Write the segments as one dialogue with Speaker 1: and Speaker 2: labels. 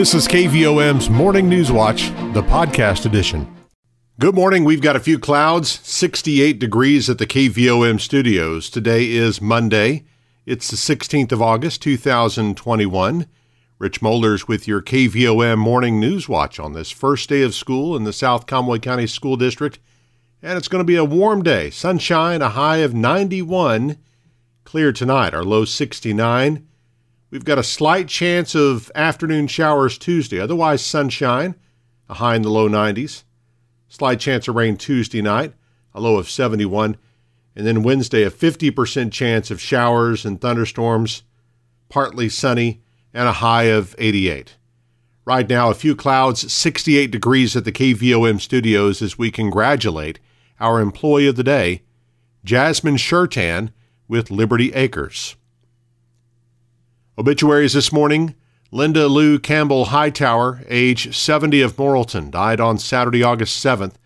Speaker 1: This is KVOM's Morning News Watch, the podcast edition. Good morning. We've got a few clouds, 68 degrees at the KVOM studios. Today is Monday. It's the 16th of August, 2021. Rich Mollers with your KVOM Morning News Watch on this first day of school in the South Conway County School District. And it's going to be a warm day. Sunshine, a high of 91. Clear tonight, our low 69. We've got a slight chance of afternoon showers Tuesday, otherwise sunshine, a high in the low 90s. Slight chance of rain Tuesday night, a low of 71. And then Wednesday, a 50% chance of showers and thunderstorms, partly sunny, and a high of 88. Right now, a few clouds, 68 degrees at the KVOM studios as we congratulate our employee of the day, Jasmine Shertan with Liberty Acres. Obituaries this morning Linda Lou Campbell Hightower, age 70 of Morrilton, died on Saturday, August 7th.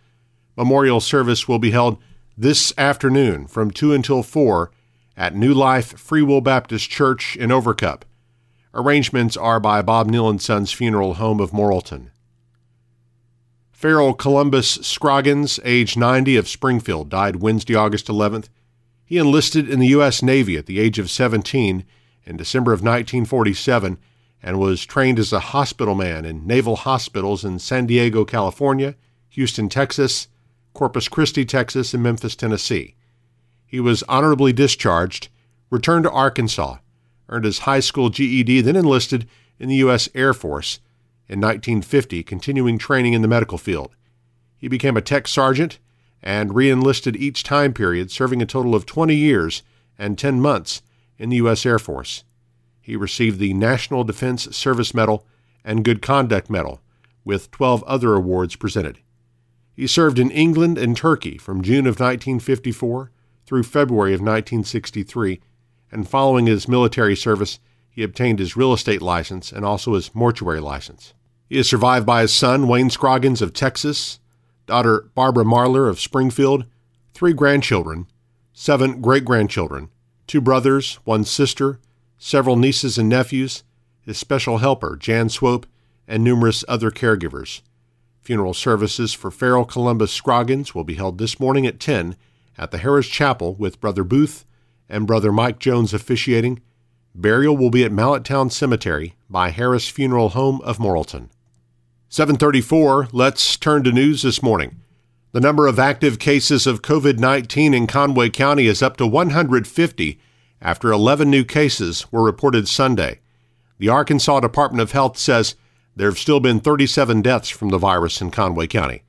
Speaker 1: Memorial service will be held this afternoon from 2 until 4 at New Life Free Will Baptist Church in Overcup. Arrangements are by Bob Neal and Sons Funeral Home of Morrilton. Farrell Columbus Scroggins, age 90 of Springfield, died Wednesday, August 11th. He enlisted in the U.S. Navy at the age of 17 in December of 1947 and was trained as a hospital man in naval hospitals in San Diego, California, Houston, Texas, Corpus Christi, Texas, and Memphis, Tennessee. He was honorably discharged, returned to Arkansas, earned his high school GED, then enlisted in the U.S. Air Force in 1950, continuing training in the medical field. He became a tech sergeant and reenlisted each time period, serving a total of 20 years and 10 months in the U.S. Air Force. He received the National Defense Service Medal and Good Conduct Medal, with 12 other awards presented. He served in England and Turkey from June of 1954 through February of 1963, and following his military service, he obtained his real estate license and also his mortuary license. He is survived by his son, Wayne Scroggins of Texas, daughter Barbara Marler of Springfield, three grandchildren, seven great grandchildren, two brothers, one sister, several nieces and nephews, his special helper, Jan Swope, and numerous other caregivers. Funeral services for Farrell Columbus Scroggins will be held this morning at 10 at the Harris Chapel with Brother Booth and Brother Mike Jones officiating. Burial will be at Mallettown Cemetery by Harris Funeral Home of Morrilton. 734, let's turn to news this morning. The number of active cases of COVID 19 in Conway County is up to 150 after 11 new cases were reported Sunday. The Arkansas Department of Health says there have still been 37 deaths from the virus in Conway County.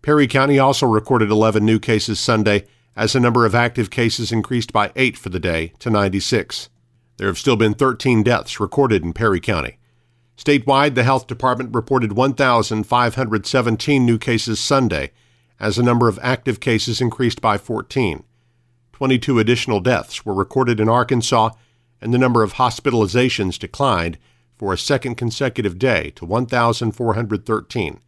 Speaker 1: Perry County also recorded 11 new cases Sunday as the number of active cases increased by 8 for the day to 96. There have still been 13 deaths recorded in Perry County. Statewide, the health department reported 1,517 new cases Sunday as the number of active cases increased by 14. 22 additional deaths were recorded in Arkansas, and the number of hospitalizations declined for a second consecutive day to 1,413.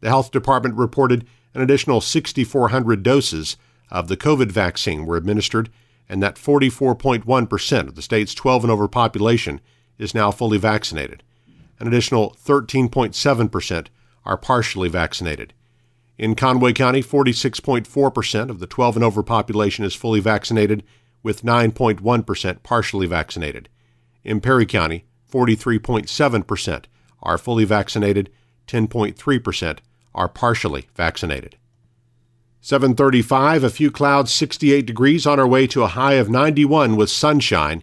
Speaker 1: The health department reported an additional 6,400 doses of the COVID vaccine were administered, and that 44.1% of the state's 12 and over population is now fully vaccinated. An additional 13.7% are partially vaccinated. In Conway County, 46.4% of the 12 and over population is fully vaccinated, with 9.1% partially vaccinated. In Perry County, 43.7% are fully vaccinated, 10.3% are partially vaccinated. 735, a few clouds, 68 degrees on our way to a high of 91 with sunshine.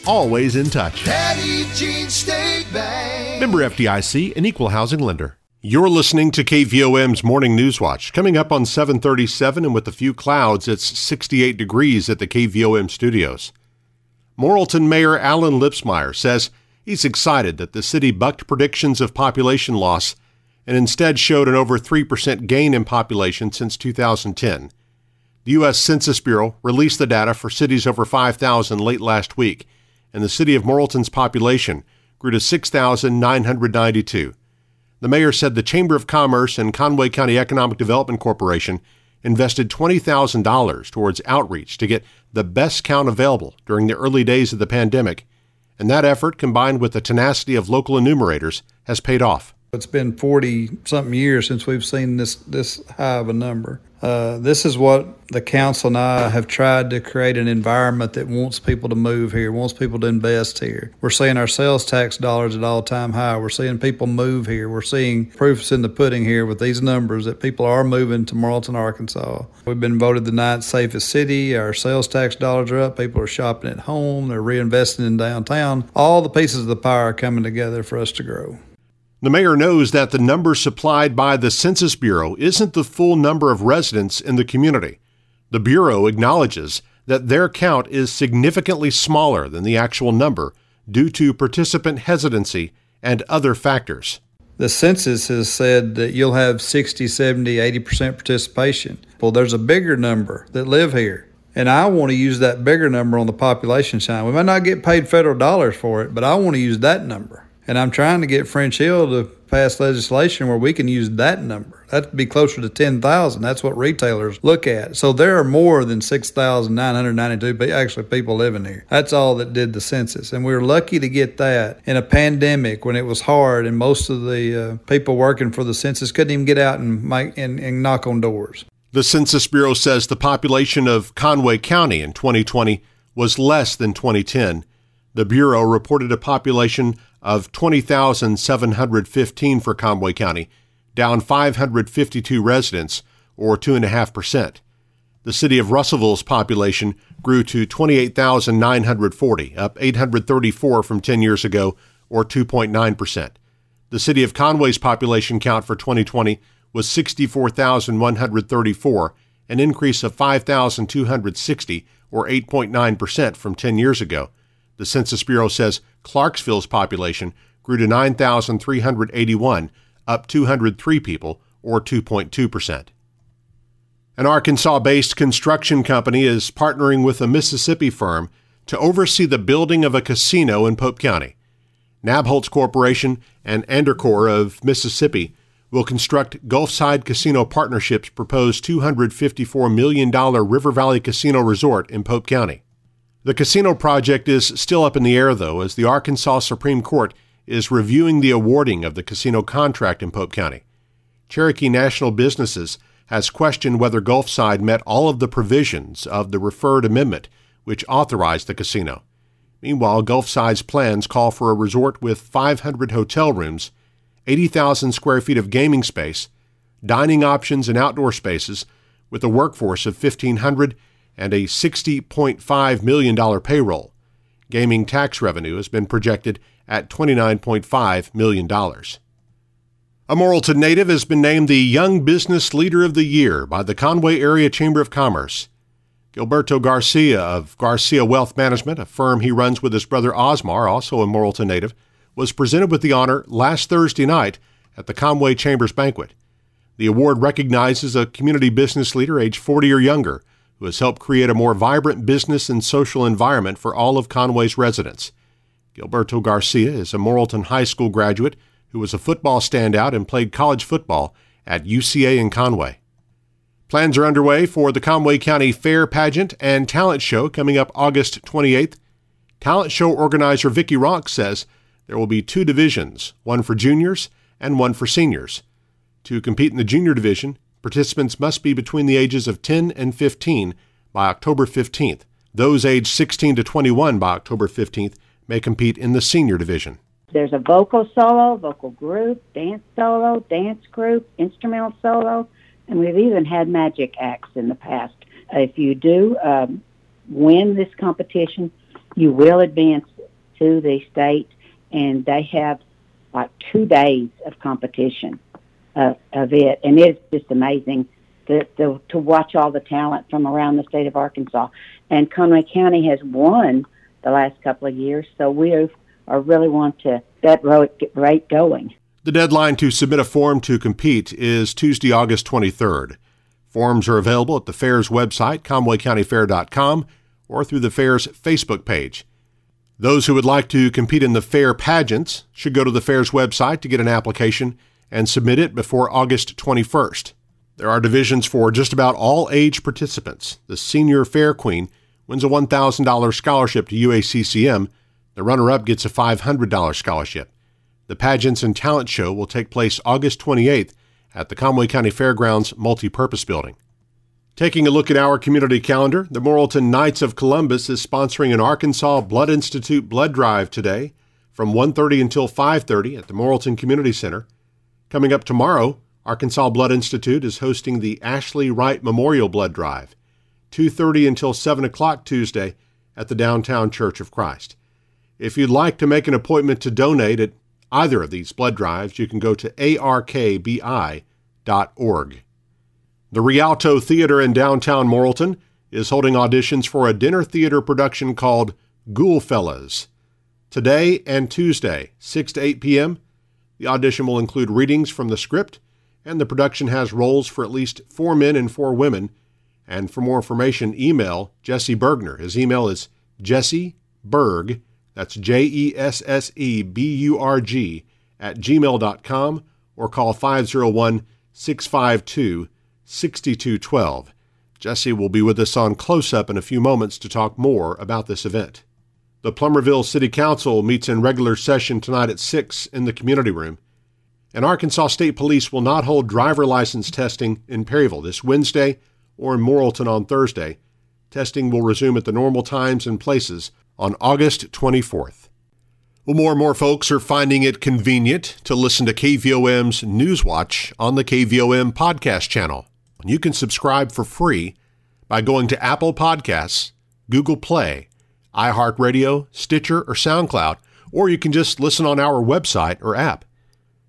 Speaker 1: always in touch.
Speaker 2: Petit Jean State Bank.
Speaker 1: Member FDIC, an equal housing lender. You're listening to KVOM's Morning News Watch. Coming up on 737 and with a few clouds, it's 68 degrees at the KVOM studios. Morrilton Mayor Alan Lipsmeyer says He's excited that the city bucked predictions of population loss and instead showed an over 3% gain in population since 2010. The U.S. Census Bureau released the data for cities over 5,000 late last week, and the city of Morrilton's population grew to 6,992. The mayor said the Chamber of Commerce and Conway County Economic Development Corporation invested $20,000 towards outreach to get the best count available during the early days of the pandemic, and that effort, combined with the tenacity of local enumerators, has paid off.
Speaker 3: It's been 40 something years since we've seen this, this high of a number. Uh, this is what the council and I have tried to create an environment that wants people to move here, wants people to invest here. We're seeing our sales tax dollars at all time high. We're seeing people move here. We're seeing proofs in the pudding here with these numbers that people are moving to Morrilton, Arkansas. We've been voted the ninth safest city. Our sales tax dollars are up. People are shopping at home. They're reinvesting in downtown. All the pieces of the pie are coming together for us to grow.
Speaker 1: The mayor knows that the number supplied by the Census Bureau isn't the full number of residents in the community. The Bureau acknowledges that their count is significantly smaller than the actual number due to participant hesitancy and other factors.
Speaker 3: The census has said that you'll have 60, 70, 80% participation. Well, there's a bigger number that live here. And I want to use that bigger number on the population side. We might not get paid federal dollars for it, but I want to use that number. And I'm trying to get French Hill to pass legislation where we can use that number. That'd be closer to 10,000. That's what retailers look at. So there are more than 6,992 actually people living here. That's all that did the census. And we were lucky to get that in a pandemic when it was hard and most of the uh, people working for the census couldn't even get out and, make, and, and knock on doors.
Speaker 1: The Census Bureau says the population of Conway County in 2020 was less than 2010. The Bureau reported a population of 20,715 for Conway County, down 552 residents, or 2.5%. The city of Russellville's population grew to 28,940, up 834 from 10 years ago, or 2.9%. The city of Conway's population count for 2020 was 64,134, an increase of 5,260, or 8.9% from 10 years ago. The Census Bureau says Clarksville's population grew to 9,381, up 203 people, or 2.2%. An Arkansas based construction company is partnering with a Mississippi firm to oversee the building of a casino in Pope County. Nabholz Corporation and Andercor of Mississippi will construct Gulfside Casino Partnership's proposed $254 million River Valley Casino Resort in Pope County. The casino project is still up in the air, though, as the Arkansas Supreme Court is reviewing the awarding of the casino contract in Pope County. Cherokee Nation Businesses has questioned whether Gulfside met all of the provisions of the referred amendment which authorized the casino. Meanwhile, Gulfside's plans call for a resort with 500 hotel rooms, 80,000 square feet of gaming space, dining options, and outdoor spaces, with a workforce of 1,500 and a $60.5 million payroll. Gaming tax revenue has been projected at $29.5 million. A Morrilton native has been named the Young Business Leader of the Year by the Conway Area Chamber of Commerce. Gilberto Garcia of Garcia Wealth Management, a firm he runs with his brother Osmar, also a Morrilton native, was presented with the honor last Thursday night at the Conway Chamber's banquet. The award recognizes a community business leader age 40 or younger who has helped create a more vibrant business and social environment for all of Conway's residents. Gilberto Garcia is a Morrilton High School graduate who was a football standout and played college football at UCA in Conway. Plans are underway for the Conway County Fair Pageant and Talent Show coming up August 28th. Talent Show organizer Vicki Rock says there will be two divisions, one for juniors and one for seniors. To compete in the junior division, Participants must be between the ages of 10 and 15 by October 15th. Those aged 16 to 21 by October 15th may compete in the senior division.
Speaker 4: There's a vocal solo, vocal group, dance solo, dance group, instrumental solo, and we've even had magic acts in the past. If you do um, win this competition, you will advance to the state, and they have like two days of competition of, of it, and it's just amazing to, to to watch all the talent from around the state of Arkansas. And Conway County has won the last couple of years, so we're really want to get that rate going.
Speaker 1: The deadline to submit a form to compete is Tuesday, August 23rd. Forms are available at the fair's website, conwaycountyfair.com, or through the fair's Facebook page. Those who would like to compete in the fair pageants should go to the fair's website to get an application and submit it before August 21st. There are divisions for just about all age participants. The Senior Fair Queen wins a $1,000 scholarship to UACCM. The runner up gets a $500 scholarship. The Pageants and Talent Show will take place August 28th at the Conway County Fairgrounds Multipurpose Building. Taking a look at our community calendar, the Morrilton Knights of Columbus is sponsoring an Arkansas Blood Institute blood drive today from 1:30 until 5:30 at the Morrilton Community Center. Coming up tomorrow, Arkansas Blood Institute is hosting the Ashley Wright Memorial Blood Drive, 2:30 until 7 o'clock Tuesday at the Downtown Church of Christ. If you'd like to make an appointment to donate at either of these blood drives, you can go to arkbi.org. The Rialto Theater in downtown Morrilton is holding auditions for a dinner theater production called Ghoulfellas. Today and Tuesday, 6 to 8 p.m., the audition will include readings from the script, and the production has roles for at least four men and four women. And for more information, email Jesse Bergner. His email is Jesse Berg, that's J E S S E B U R G, at gmail.com, or call 501 652 6212. Jesse will be with us on Close Up in a few moments to talk more about this event. The Plumerville City Council meets in regular session tonight at 6 in the community room. And Arkansas State Police will not hold driver license testing in Perryville this Wednesday or in Morrilton on Thursday. Testing will resume at the normal times and places on August 24th. Well, more and more folks are finding it convenient to listen to KVOM's Newswatch on the KVOM podcast channel. You can subscribe for free by going to Apple Podcasts, Google Play, iHeartRadio, Stitcher, or SoundCloud, or you can just listen on our website or app.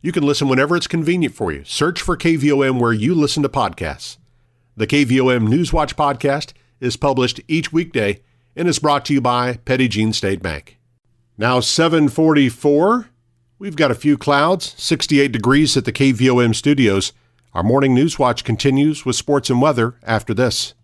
Speaker 1: You can listen whenever it's convenient for you. Search for KVOM where you listen to podcasts. The KVOM Newswatch podcast is published each weekday and is brought to you by Petit Jean State Bank. Now 744. We've got a few clouds, 68 degrees at the KVOM studios. Our morning news watch continues with sports and weather after this.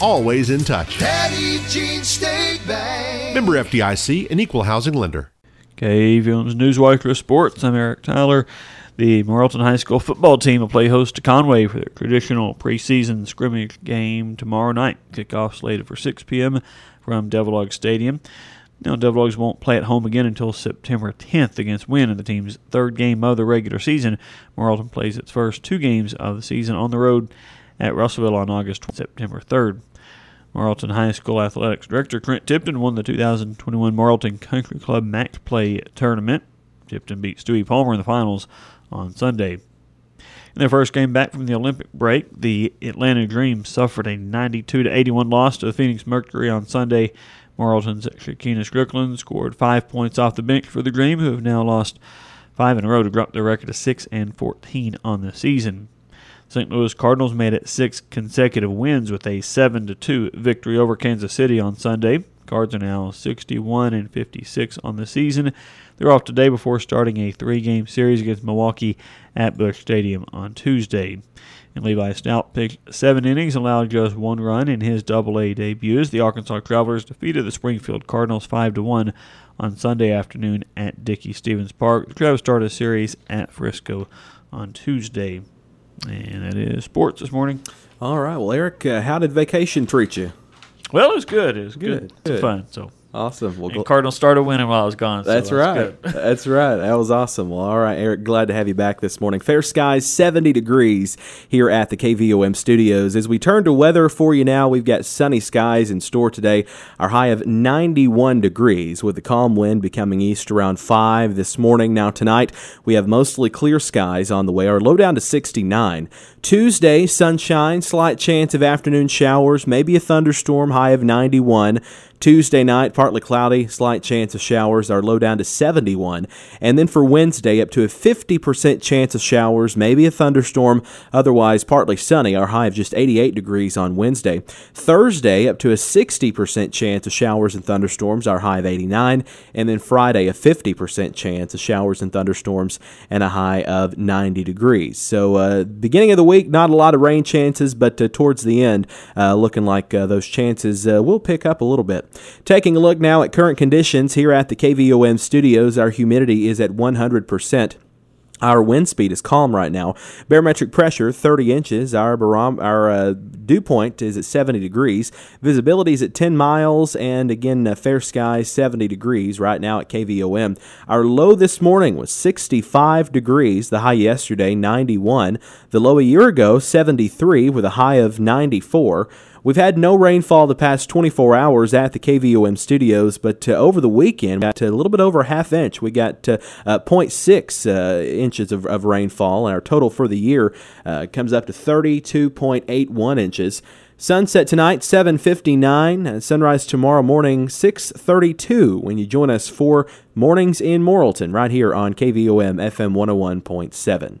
Speaker 1: always in touch.
Speaker 2: Petit Jean State Bank.
Speaker 1: Member FDIC, an equal housing lender.
Speaker 5: KVOM's Newswatcher Sports. I'm Eric Tyler. The Morrilton High School football team will play host to Conway for their traditional preseason scrimmage game tomorrow night. Kickoff slated for 6 p.m. from Devil Stadium. Now, Devil won't play at home again until September 10th against Wynne in the team's third game of the regular season. Morrilton plays its first two games of the season on the road at Russellville on August September 3rd. Morrilton High School Athletics Director Trent Tipton won the 2021 Morrilton Country Club Max Play Tournament. Tipton beat Stewie Palmer in the finals on Sunday. In their first game back from the Olympic break, the Atlanta Dream suffered a 92 81 loss to the Phoenix Mercury on Sunday. Morrilton's Shekinna Stricklen scored five points off the bench for the Dream, who have now lost five in a row to drop their record to 6 and 14 on the season. St. Louis Cardinals made it six consecutive wins with a 7 2 victory over Kansas City on Sunday. Cards are now 61 and 56 on the season. They're off today before starting a three game series against Milwaukee at Busch Stadium on Tuesday. And Levi Stoudt pitched seven innings, allowed just one run in his Double A debut as the Arkansas Travelers defeated the Springfield Cardinals 5 1 on Sunday afternoon at Dickey Stephens Park. The Travs started a series at Frisco on Tuesday. And that is sports this morning.
Speaker 6: All right. Well, Eric, uh, how did vacation treat you?
Speaker 5: Well, it was good. It was good.
Speaker 6: Good, good.
Speaker 5: Fun. So
Speaker 6: Awesome. Well,
Speaker 5: And Cardinals started winning while I was gone. so
Speaker 6: That's right. That's right. That was awesome. Well, all right, Eric, glad to have you back this morning. Fair skies, 70 degrees here at the KVOM studios. As we turn to weather for you now, we've got sunny skies in store today. Our high of 91 degrees with the calm wind becoming east around 5 this morning. Now, tonight, we have mostly clear skies on the way. Our low down to 69. Tuesday, sunshine, slight chance of afternoon showers, maybe a thunderstorm, high of 91. Tuesday night, partly cloudy, slight chance of showers, our low down to 71. And then for Wednesday, up to a 50% chance of showers, maybe a thunderstorm, otherwise partly sunny, our high of just 88 degrees on Wednesday. Thursday, up to a 60% chance of showers and thunderstorms, our high of 89. And then Friday, a 50% chance of showers and thunderstorms, and a high of 90 degrees. So, uh, beginning of the week, not a lot of rain chances, but uh, towards the end, uh, looking like uh, those chances will pick up a little bit. Taking a look now at current conditions here at the KVOM studios, our humidity is at 100%. Our wind speed is calm right now. Barometric pressure 30 inches. Our barom- our uh, dew point is at 70 degrees. Visibility is at 10 miles, and again, uh, fair skies 70 degrees right now at KVOM. Our low this morning was 65 degrees. The high yesterday 91. The low a year ago 73 with a high of 94. We've had no rainfall the past 24 hours at the KVOM studios, but uh, over the weekend, we got a little bit over a half inch. We got uh, uh, 0.6 uh, inches of, of rainfall, and our total for the year uh, comes up to 32.81 inches. Sunset tonight 7:59, uh, sunrise tomorrow morning 6:32 when you join us for Mornings in Morrilton right here on KVOM FM 101.7.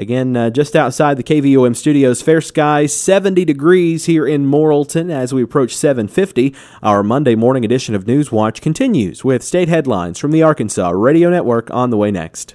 Speaker 6: Again, uh, just outside the KVOM studios, fair skies, 70 degrees here in Morrilton as we approach 750. Our Monday morning edition of News Watch continues with state headlines from the Arkansas Radio Network on the way next.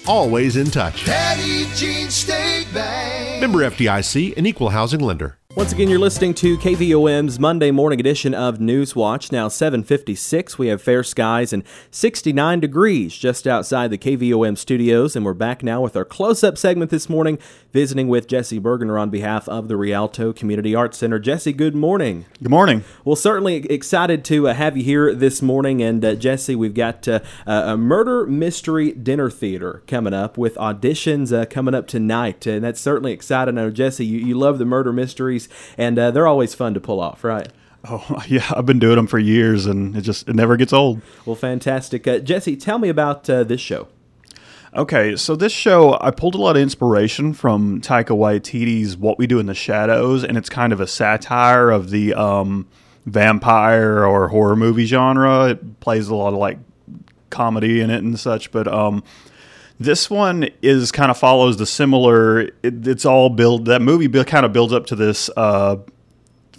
Speaker 1: always in touch.
Speaker 2: Petit Jean State Bank.
Speaker 1: Member FDIC, an equal housing lender.
Speaker 6: Once again, you're listening to KVOM's Monday morning edition of Newswatch. Now 7:56, we have fair skies and 69 degrees just outside the KVOM studios, and we're back now with our close-up segment this morning, visiting with Jesse Bergener on behalf of the Rialto Community Arts Center. Jesse, good morning.
Speaker 7: Good morning.
Speaker 6: Well, certainly excited to uh, have you here this morning. And uh, Jesse, we've got uh, a murder mystery dinner theater coming up with auditions uh, coming up tonight. And that's certainly exciting. I know, Jesse, you, you love the murder mysteries, and uh, they're always fun to pull off, right?
Speaker 7: Oh yeah, I've been doing them for years, and it just it never gets old.
Speaker 6: Well, fantastic. Uh, Jesse, tell me about uh, this show.
Speaker 7: Okay, so this show I pulled a lot of inspiration from Taika Waititi's What We Do in the Shadows, and it's kind of a satire of the um, vampire or horror movie genre. It plays a lot of like comedy in it and such, but um, this one is kind of follows the similar. It, it's all build that movie build, kind of builds up to this uh,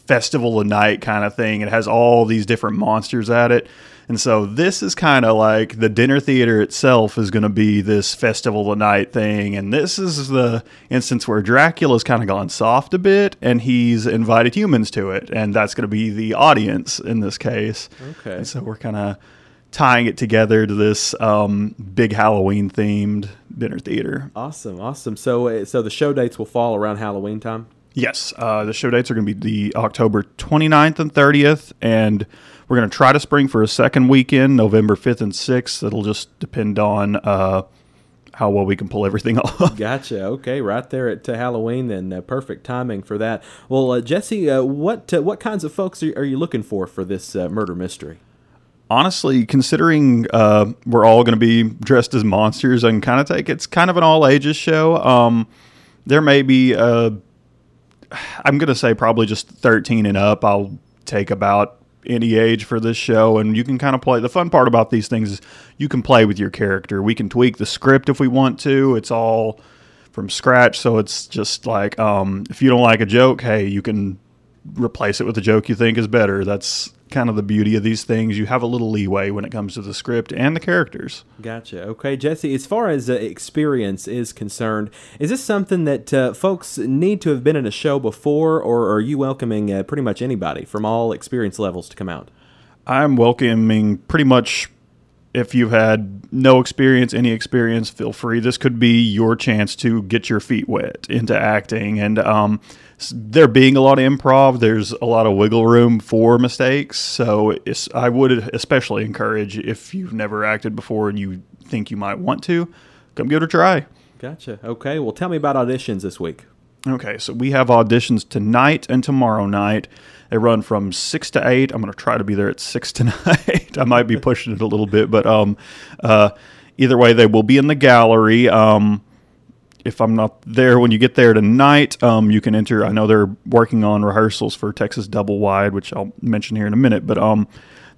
Speaker 7: festival of night kind of thing. It has all these different monsters at it. And so this is kind of like the dinner theater itself is going to be this festival of night thing. And this is the instance where Dracula's kind of gone soft a bit and he's invited humans to it. And that's going to be the audience in this case.
Speaker 6: Okay.
Speaker 7: And so we're kind of tying it together to this um, big Halloween themed dinner theater.
Speaker 6: Awesome, awesome. So, uh, so the show dates will fall around Halloween time.
Speaker 7: Yes, uh, the show dates are going to be the October 29th and 30th, and we're going to try to spring for a second weekend, November 5th and 6th. It'll just depend on uh, how well we can pull everything off.
Speaker 6: Gotcha. Okay, right there at uh, Halloween, then uh, perfect timing for that. Well, uh, Jesse, uh, what uh, what kinds of folks are, are you looking for for this uh, murder mystery?
Speaker 7: Honestly, considering uh, we're all going to be dressed as monsters, I can kind of take it's kind of an all ages show. Um, there may be, I'm going to say probably just 13 and up. I'll take about any age for this show and you can kind of play the fun part about these things is you can play with your character. We can tweak the script if we want to. It's all from scratch so it's just like um, if you don't like a joke hey you can replace it with a joke you think is better. That's kind of the beauty of these things. You have a little leeway when it comes to the script and the characters.
Speaker 6: Gotcha. Okay, Jesse. As far as uh, experience is concerned, is this something that uh, folks need to have been in a show before, or are you welcoming uh, pretty much anybody from all experience levels to come out?
Speaker 7: I'm welcoming pretty much if you've had no experience, any experience, feel free. This could be your chance to get your feet wet into acting. And um, there being a lot of improv, there's a lot of wiggle room for mistakes. So I would especially encourage if you've never acted before and you think you might want to, come give it a try.
Speaker 6: Gotcha. Okay. Well, tell me about auditions this week.
Speaker 7: Okay, so we have auditions tonight and tomorrow night. They run from six to eight. I'm going to try to be there at six tonight. I might be pushing it a little bit, but um, uh, either way, they will be in the gallery. Um, if I'm not there when you get there tonight, um, you can enter. I know they're working on rehearsals for Texas Double Wide, which I'll mention here in a minute, but um,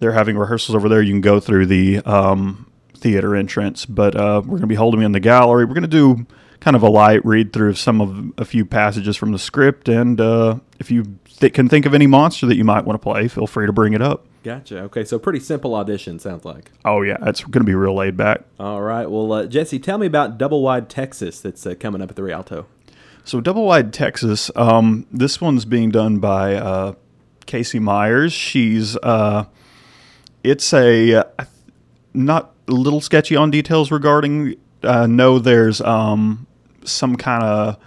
Speaker 7: they're having rehearsals over there. You can go through the um, theater entrance, but uh, we're going to be holding in the gallery. We're going to do kind of a light read through of some of a few passages from the script. And uh, if you th- can think of any monster that you might want to play, feel free to bring it up.
Speaker 6: Gotcha. Okay, so pretty simple audition sounds like.
Speaker 7: Oh yeah, it's going to be real laid back.
Speaker 6: All right. Well, uh, Jesse, tell me about Double Wide Texas that's uh, coming up at the Rialto.
Speaker 7: So Double Wide Texas, um, this one's being done by uh, Casey Myers. She's uh, it's a uh, not a little sketchy on details regarding. I know there's um, some kind of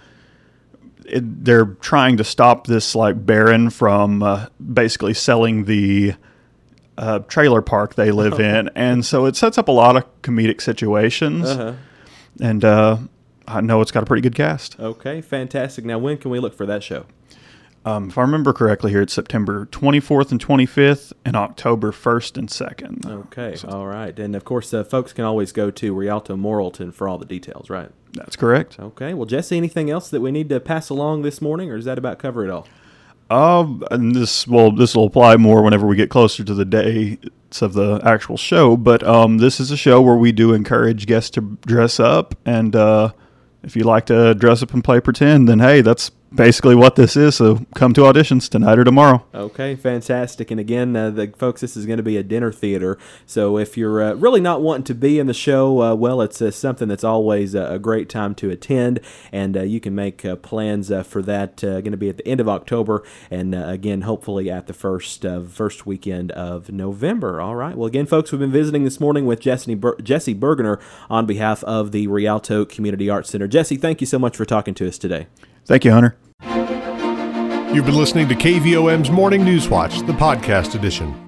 Speaker 7: they're trying to stop this like baron from uh, basically selling the uh, trailer park they live in, and so it sets up a lot of comedic situations. Uh-huh. And uh, I know it's got a pretty good cast.
Speaker 6: Okay, fantastic. Now, when can we look for that show?
Speaker 7: Um, if I remember correctly, here it's September 24th and 25th, and October 1st and 2nd.
Speaker 6: Okay, so, all right. And of course, uh, folks can always go to Rialto Morrilton for all the details, right?
Speaker 7: That's correct.
Speaker 6: Okay. Well, Jesse, anything else that we need to pass along this morning, or does that about cover it all?
Speaker 7: Um, and this well, this will apply more whenever we get closer to the dates of the actual show. But um, this is a show where we do encourage guests to dress up, and uh, if you like to dress up and play pretend, then hey, that's basically what this is. So come to auditions tonight or tomorrow.
Speaker 6: Okay, fantastic. And again, uh, the folks, this is going to be a dinner theater. So if you're uh, really not wanting to be in the show, uh, well, it's uh, something that's always a great time to attend, and uh, you can make uh, plans for that. going to be at the end of October, and again, hopefully at the first first weekend of November. All right. Well, again, folks, we've been visiting this morning with Jesse Ber- Jesse Bergener on behalf of the Rialto Community Arts Center. Jesse, thank you so much for talking to us today.
Speaker 7: Thank you, Hunter.
Speaker 1: You've been listening to KVOM's Morning News Watch, the podcast edition.